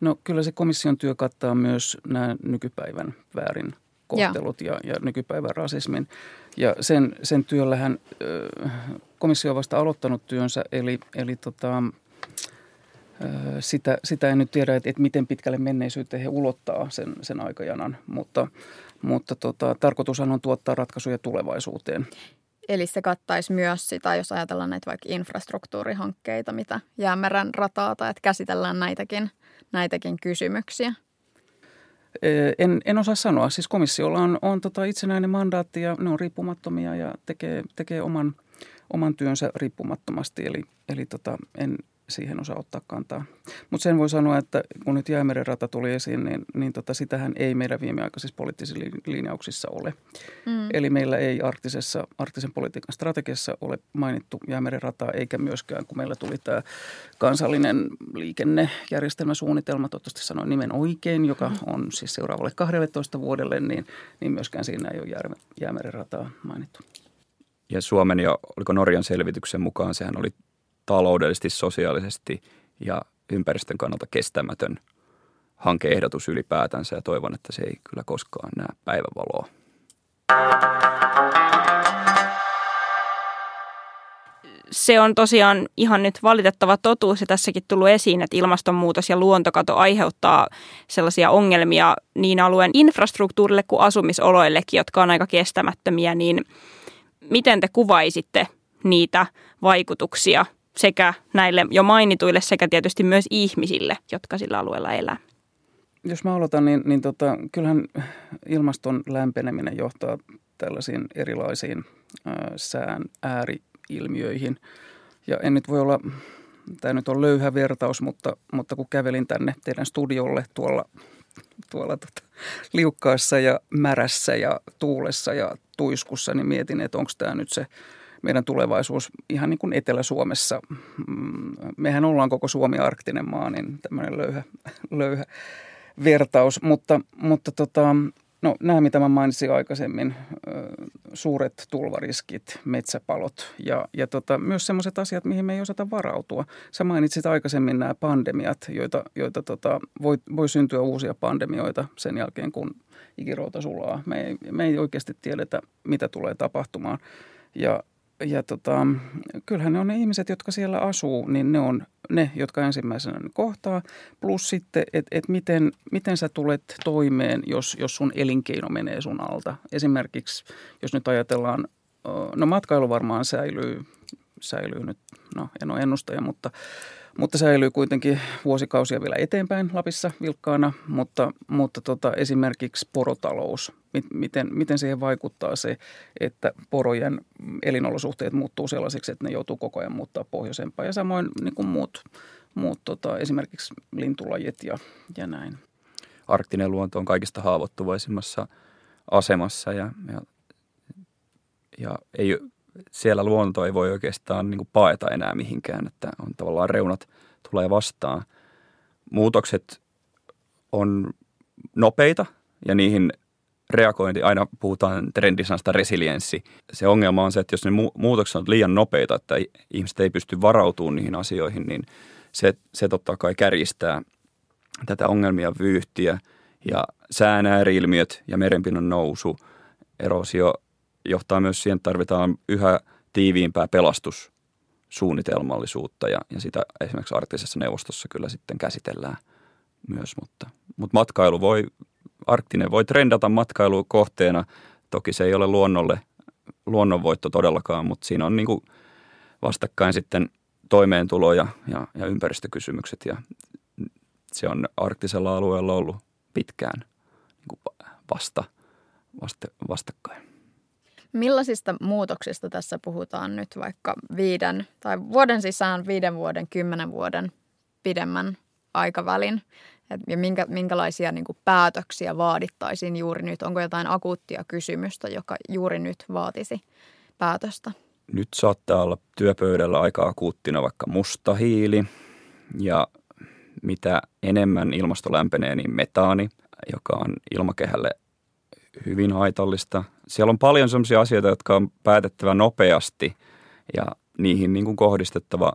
No kyllä se komission työ kattaa myös nämä nykypäivän väärin kohtelut ja, ja nykypäivän rasismin. Ja sen, sen työllähän ö, komissio on vasta aloittanut työnsä, eli, eli tota, sitä, sitä en nyt tiedä, että, että miten pitkälle menneisyyteen he ulottaa sen, sen aikajanan, mutta, mutta tota, tarkoitushan on tuottaa ratkaisuja tulevaisuuteen. Eli se kattaisi myös sitä, jos ajatellaan näitä vaikka infrastruktuurihankkeita, mitä jäämeren rataa tai että käsitellään näitäkin, näitäkin kysymyksiä. En, en osaa sanoa. Siis komissiolla on, on tota itsenäinen mandaatti ja ne on riippumattomia ja tekee, tekee oman, oman työnsä riippumattomasti. Eli, eli tota, en siihen osaa ottaa kantaa. Mutta sen voi sanoa, että kun nyt jäämeren rata tuli esiin, niin, niin tota, sitähän ei meidän viimeaikaisissa poliittisissa li- linjauksissa ole. Mm. Eli meillä ei arktisessa, arktisen politiikan strategiassa ole mainittu jäämeren rataa, eikä myöskään, kun meillä tuli tämä kansallinen liikennejärjestelmäsuunnitelma, toivottavasti sanoin nimen oikein, joka on siis seuraavalle 12 vuodelle, niin, niin myöskään siinä ei ole jää- jäämeren rataa mainittu. Ja Suomen ja oliko Norjan selvityksen mukaan sehän oli taloudellisesti, sosiaalisesti ja ympäristön kannalta kestämätön hankeehdotus ylipäätänsä ja toivon, että se ei kyllä koskaan näe päivävaloa. se on tosiaan ihan nyt valitettava totuus ja tässäkin tullut esiin, että ilmastonmuutos ja luontokato aiheuttaa sellaisia ongelmia niin alueen infrastruktuurille kuin asumisoloillekin, jotka on aika kestämättömiä, niin miten te kuvaisitte niitä vaikutuksia sekä näille jo mainituille sekä tietysti myös ihmisille, jotka sillä alueella elää? Jos mä aloitan, niin, niin tota, kyllähän ilmaston lämpeneminen johtaa tällaisiin erilaisiin ää, sään ääriilmiöihin. Ja en nyt voi olla, tämä nyt on löyhä vertaus, mutta, mutta kun kävelin tänne teidän studiolle tuolla, tuolla tota, liukkaassa ja märässä ja tuulessa ja tuiskussa, niin mietin, että onko tämä nyt se meidän tulevaisuus ihan niin kuin Etelä-Suomessa. Mm, Mehän ollaan koko Suomi arktinen maa, niin tämmöinen löyhä, löyhä vertaus, mutta, mutta tota, no, nämä, mitä mä mainitsin aikaisemmin, suuret tulvariskit, metsäpalot ja, ja tota, myös sellaiset asiat, mihin me ei osata varautua. Sä mainitsit aikaisemmin nämä pandemiat, joita, joita tota, voi, voi syntyä uusia pandemioita sen jälkeen, kun ikirouta sulaa. Me ei, me ei oikeasti tiedetä, mitä tulee tapahtumaan. Ja, ja tota, kyllähän ne on ne ihmiset, jotka siellä asuu, niin ne on ne, jotka ensimmäisenä ne kohtaa. Plus sitten, että et miten, miten sä tulet toimeen, jos, jos sun elinkeino menee sun alta. Esimerkiksi, jos nyt ajatellaan, no matkailu varmaan säilyy, säilyy nyt, no en ole ennustaja, mutta, mutta säilyy kuitenkin vuosikausia vielä eteenpäin Lapissa vilkkaana, mutta, mutta tota, esimerkiksi porotalous, mi- miten, miten siihen vaikuttaa se, että porojen elinolosuhteet muuttuu sellaisiksi, että ne joutuu koko ajan muuttaa pohjoisempaan ja samoin niin kuin muut, muut tota, esimerkiksi lintulajit ja, ja näin. Arktinen luonto on kaikista haavoittuvaisimmassa asemassa ja, ja, ja ei, siellä luonto ei voi oikeastaan niin kuin paeta enää mihinkään, että on tavallaan reunat tulee vastaan. Muutokset on nopeita ja niihin reagointi, aina puhutaan trendisanasta resilienssi. Se ongelma on se, että jos ne mu- muutokset on liian nopeita, että ihmiset ei pysty varautumaan niihin asioihin, niin se, se totta kai kärjistää tätä ongelmia vyyhtiä ja sään ääriilmiöt ja merenpinnan nousu, erosio johtaa myös siihen, että tarvitaan yhä tiiviimpää pelastussuunnitelmallisuutta ja, ja sitä esimerkiksi arktisessa neuvostossa kyllä sitten käsitellään myös, mutta, mutta matkailu voi, arktinen voi trendata matkailukohteena. Toki se ei ole luonnolle luonnonvoitto todellakaan, mutta siinä on niin kuin vastakkain sitten toimeentulo ja, ja, ja ympäristökysymykset ja se on arktisella alueella ollut pitkään niin kuin vasta, vasta, vastakkain. Millaisista muutoksista tässä puhutaan nyt vaikka viiden tai vuoden sisään, viiden vuoden, kymmenen vuoden pidemmän aikavälin? Ja minkä, minkälaisia niin kuin, päätöksiä vaadittaisiin juuri nyt? Onko jotain akuuttia kysymystä, joka juuri nyt vaatisi päätöstä? Nyt saattaa olla työpöydällä aika akuuttina vaikka musta hiili ja mitä enemmän ilmasto lämpenee, niin metaani, joka on ilmakehälle hyvin haitallista. Siellä on paljon sellaisia asioita, jotka on päätettävä nopeasti ja niihin niin kuin kohdistettava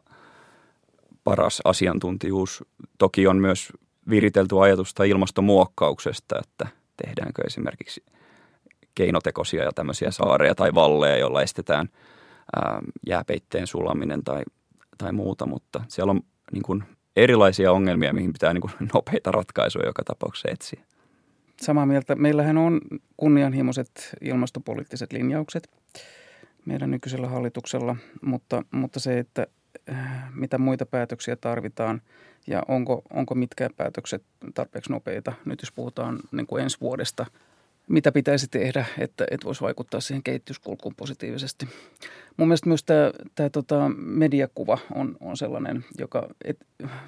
paras asiantuntijuus. Toki on myös viritelty ajatusta ilmastonmuokkauksesta, että tehdäänkö esimerkiksi keinotekoisia ja tämmöisiä saareja tai valleja, joilla estetään jääpeitteen sulaminen tai, tai muuta, mutta siellä on niin kuin erilaisia ongelmia, mihin pitää niin kuin nopeita ratkaisuja joka tapauksessa etsiä. Samaa mieltä. Meillähän on kunnianhimoiset ilmastopoliittiset linjaukset meidän nykyisellä hallituksella, mutta, mutta se, että äh, mitä muita päätöksiä tarvitaan ja onko, onko mitkään päätökset tarpeeksi nopeita. Nyt jos puhutaan niin kuin ensi vuodesta – mitä pitäisi tehdä, että, että voisi vaikuttaa siihen kehityskulkuun positiivisesti. Mun mielestä myös tämä, tämä tota, mediakuva on, on sellainen, joka, et,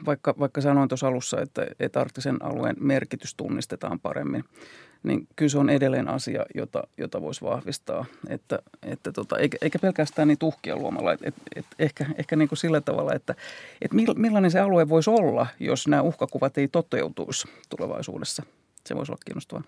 vaikka, vaikka sanoin tuossa alussa, että, että arktisen alueen merkitys tunnistetaan paremmin, niin kyllä se on edelleen asia, jota, jota voisi vahvistaa. Että, että tota, eikä, eikä pelkästään niin tuhkia luomalla, että et, et ehkä, ehkä niin kuin sillä tavalla, että et millainen se alue voisi olla, jos nämä uhkakuvat ei toteutuisi tulevaisuudessa. Se voisi olla kiinnostavaa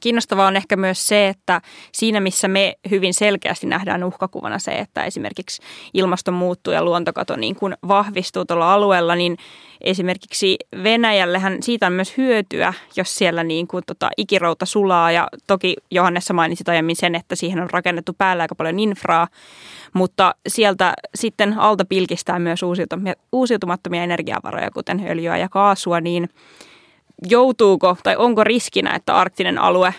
kiinnostavaa on ehkä myös se, että siinä missä me hyvin selkeästi nähdään uhkakuvana se, että esimerkiksi ilmaston muuttuu ja luontokato niin kuin vahvistuu tuolla alueella, niin esimerkiksi Venäjällehän siitä on myös hyötyä, jos siellä niin kuin tota ikirouta sulaa. Ja toki Johannessa mainitsit aiemmin sen, että siihen on rakennettu päällä aika paljon infraa, mutta sieltä sitten alta pilkistää myös uusiutumattomia energiavaroja, kuten öljyä ja kaasua, niin – joutuuko tai onko riskinä, että arktinen alue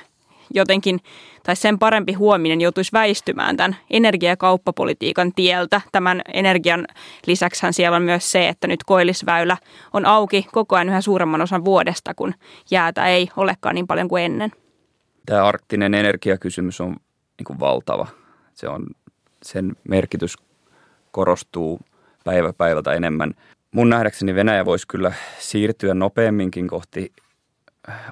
jotenkin tai sen parempi huominen joutuisi väistymään tämän energia- ja kauppapolitiikan tieltä. Tämän energian lisäksi siellä on myös se, että nyt koillisväylä on auki koko ajan yhä suuremman osan vuodesta, kun jäätä ei olekaan niin paljon kuin ennen. Tämä arktinen energiakysymys on niin kuin valtava. Se on, sen merkitys korostuu päivä päivältä enemmän – mun nähdäkseni Venäjä voisi kyllä siirtyä nopeamminkin kohti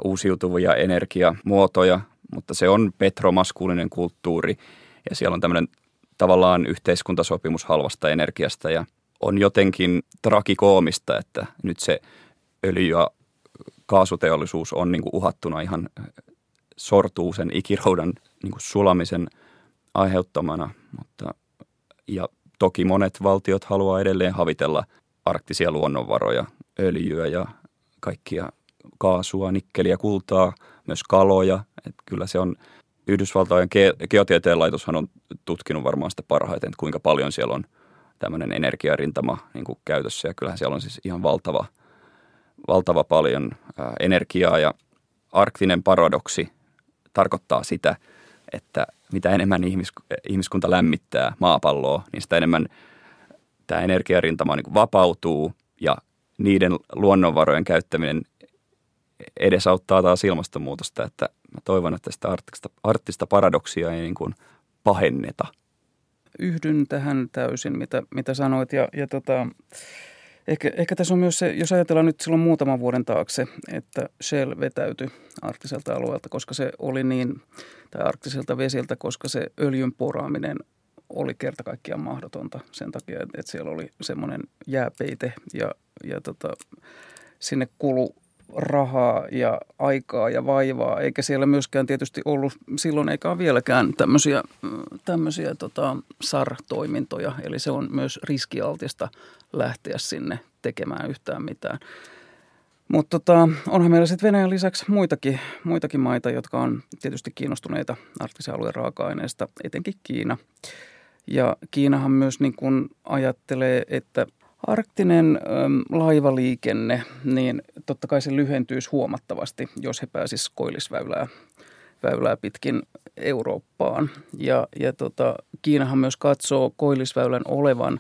uusiutuvia energiamuotoja, mutta se on petromaskuulinen kulttuuri ja siellä on tämmöinen tavallaan yhteiskuntasopimus halvasta energiasta ja on jotenkin trakikoomista, että nyt se öljy- ja kaasuteollisuus on niin kuin uhattuna ihan sortuu sen ikiroudan niin kuin sulamisen aiheuttamana, mutta ja toki monet valtiot haluaa edelleen havitella – arktisia luonnonvaroja, öljyä ja kaikkia kaasua, nikkeliä, kultaa, myös kaloja. Et kyllä se on, Yhdysvaltojen ge- geotieteen laitoshan on tutkinut varmaan sitä parhaiten, että kuinka paljon siellä on tämmöinen energiarintama niin kuin käytössä. Ja kyllähän siellä on siis ihan valtava, valtava paljon ää, energiaa ja arktinen paradoksi tarkoittaa sitä, että mitä enemmän ihmis, ihmiskunta lämmittää maapalloa, niin sitä enemmän – tämä energiarintama niin vapautuu ja niiden luonnonvarojen käyttäminen edesauttaa taas ilmastonmuutosta, että mä toivon, että sitä arktista, arktista paradoksia ei niin kuin pahenneta. Yhdyn tähän täysin, mitä, mitä sanoit ja, ja tota, ehkä, ehkä tässä on myös se, jos ajatellaan nyt silloin muutaman vuoden taakse, että Shell vetäytyi arktiselta alueelta, koska se oli niin, tai arktiselta vesiltä, koska se öljyn poraaminen oli kerta kaikkiaan mahdotonta sen takia, että siellä oli semmoinen jääpeite ja, ja tota, sinne kulu rahaa ja aikaa ja vaivaa, eikä siellä myöskään tietysti ollut silloin eikä ole vieläkään tämmöisiä, tämmöisiä tota, SAR-toimintoja, eli se on myös riskialtista lähteä sinne tekemään yhtään mitään. Mutta tota, onhan meillä sitten Venäjän lisäksi muitakin, muitakin maita, jotka on tietysti kiinnostuneita arktisen alueen raaka-aineista, etenkin Kiina. Ja Kiinahan myös niin kuin ajattelee, että arktinen äm, laivaliikenne, niin totta kai se lyhentyisi huomattavasti, jos he pääsisivät koillisväylää väylää pitkin Eurooppaan. Ja, ja tota, Kiinahan myös katsoo koillisväylän olevan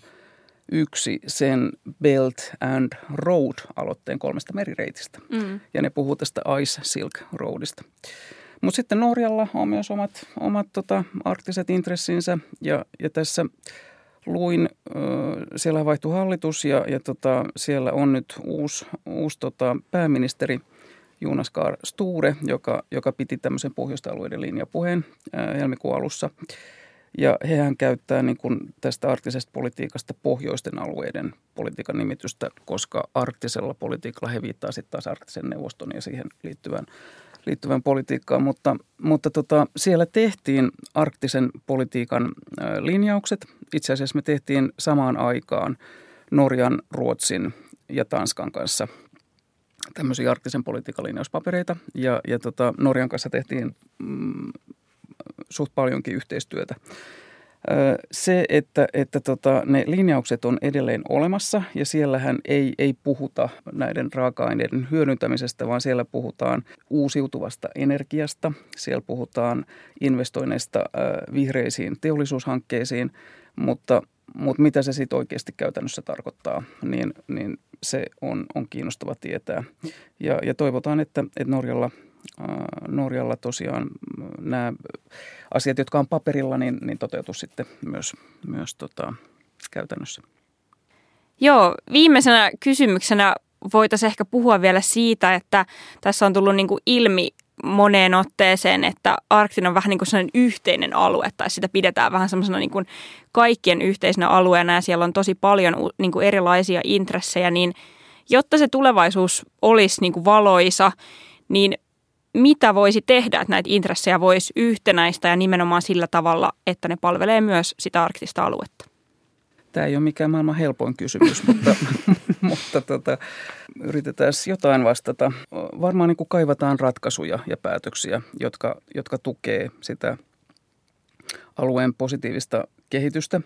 yksi sen Belt and Road-aloitteen kolmesta merireitistä. Mm. Ja ne puhuu tästä Ice Silk Roadista. Mutta sitten Norjalla on myös omat, omat tota, arktiset intressinsä ja, ja tässä luin, siellä vaihtui hallitus ja, ja tota, siellä on nyt uusi, uusi tota, pääministeri Jonas Kaar Sture, joka, joka piti tämmöisen pohjoista alueiden linjapuheen helmikuun alussa. Ja hehän käyttää niin kuin tästä arktisesta politiikasta pohjoisten alueiden politiikan nimitystä, koska arktisella politiikalla he viittaa sitten taas arktisen neuvoston ja siihen liittyvään, liittyvään politiikkaan. Mutta, mutta tota, siellä tehtiin arktisen politiikan linjaukset. Itse asiassa me tehtiin samaan aikaan Norjan, Ruotsin ja Tanskan kanssa tämmöisiä arktisen politiikan linjauspapereita. Ja, ja tota, Norjan kanssa tehtiin mm, suht paljonkin yhteistyötä. Se, että, että tota, ne linjaukset on edelleen olemassa ja siellähän ei, ei puhuta näiden raaka-aineiden hyödyntämisestä, vaan siellä puhutaan uusiutuvasta energiasta. Siellä puhutaan investoinneista vihreisiin teollisuushankkeisiin, mutta, mutta mitä se sitten oikeasti käytännössä tarkoittaa, niin, niin se on, on kiinnostava tietää. Ja, ja toivotaan, että, että Norjalla – Norjalla tosiaan nämä asiat, jotka on paperilla, niin, niin toteutuu sitten myös, myös tota, käytännössä. Joo, viimeisenä kysymyksenä voitaisiin ehkä puhua vielä siitä, että tässä on tullut niin kuin ilmi moneen otteeseen, että Arktin on vähän niin kuin sellainen yhteinen alue, tai sitä pidetään vähän semmoisena niin kuin kaikkien yhteisenä alueena, ja siellä on tosi paljon niin kuin erilaisia intressejä, niin jotta se tulevaisuus olisi niin kuin valoisa, niin mitä voisi tehdä, että näitä intressejä voisi yhtenäistä ja nimenomaan sillä tavalla, että ne palvelee myös sitä arktista aluetta? Tämä ei ole mikään maailman helpoin kysymys, mutta, mutta tota, yritetään jotain vastata. Varmaan niin kuin kaivataan ratkaisuja ja päätöksiä, jotka, jotka tukee sitä alueen positiivista kehitystä.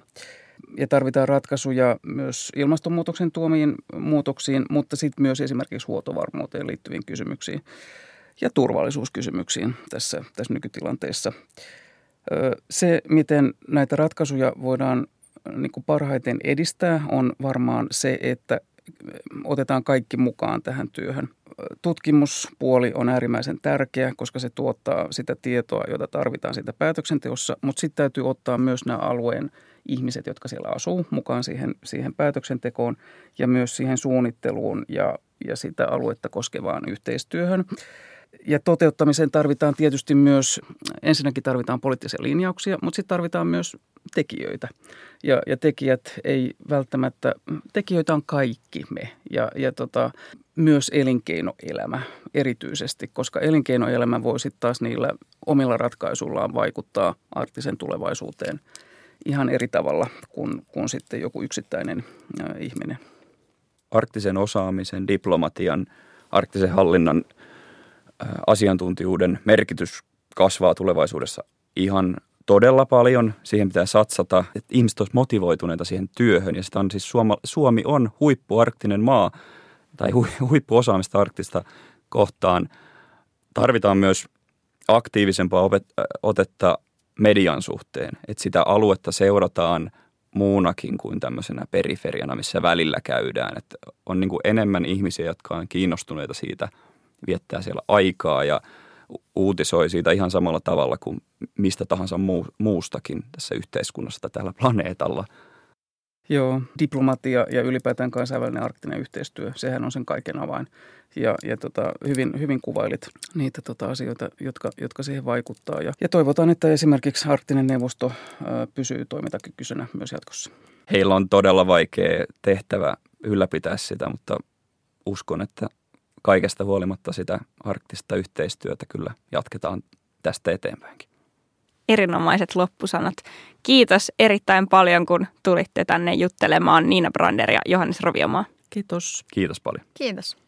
Ja tarvitaan ratkaisuja myös ilmastonmuutoksen tuomiin muutoksiin, mutta sitten myös esimerkiksi huoltovarmuuteen liittyviin kysymyksiin ja turvallisuuskysymyksiin tässä, tässä nykytilanteessa. Se, miten näitä ratkaisuja voidaan niin kuin parhaiten edistää, on varmaan se, että otetaan kaikki mukaan tähän työhön. Tutkimuspuoli on äärimmäisen tärkeä, koska se tuottaa sitä tietoa, jota tarvitaan siitä päätöksenteossa, mutta sitten täytyy ottaa myös nämä alueen ihmiset, jotka siellä asuu, mukaan siihen, siihen päätöksentekoon ja myös siihen suunnitteluun ja, ja sitä aluetta koskevaan yhteistyöhön ja toteuttamiseen tarvitaan tietysti myös, ensinnäkin tarvitaan poliittisia linjauksia, mutta sitten tarvitaan myös tekijöitä. Ja, ja tekijät ei välttämättä, tekijöitä on kaikki me ja, ja tota, myös elinkeinoelämä erityisesti, koska elinkeinoelämä voi sitten taas niillä omilla ratkaisuillaan vaikuttaa arktisen tulevaisuuteen ihan eri tavalla kuin, kuin sitten joku yksittäinen äh, ihminen. Arktisen osaamisen, diplomatian, arktisen hallinnan – asiantuntijuuden merkitys kasvaa tulevaisuudessa ihan todella paljon. Siihen pitää satsata, että ihmiset olisivat motivoituneita siihen työhön. Ja sitä on siis Suoma, Suomi on huippuarktinen maa tai hu, huippuosaamista arktista kohtaan. Tarvitaan myös aktiivisempaa opet, otetta median suhteen, että sitä aluetta seurataan muunakin kuin tämmöisenä periferiana, missä välillä käydään. Että on niin enemmän ihmisiä, jotka on kiinnostuneita siitä – viettää siellä aikaa ja uutisoi siitä ihan samalla tavalla kuin mistä tahansa muu, muustakin tässä yhteiskunnassa tai tällä planeetalla. Joo, diplomatia ja ylipäätään kansainvälinen arktinen yhteistyö, sehän on sen kaiken avain. Ja, ja tota, hyvin, hyvin kuvailit niitä tota, asioita, jotka, jotka siihen vaikuttaa. Ja, ja toivotaan, että esimerkiksi arktinen neuvosto ä, pysyy toimintakykyisenä myös jatkossa. Heillä on todella vaikea tehtävä ylläpitää sitä, mutta uskon, että kaikesta huolimatta sitä arktista yhteistyötä kyllä jatketaan tästä eteenpäinkin. Erinomaiset loppusanat. Kiitos erittäin paljon, kun tulitte tänne juttelemaan Niina Brander ja Johannes Roviomaa. Kiitos. Kiitos paljon. Kiitos.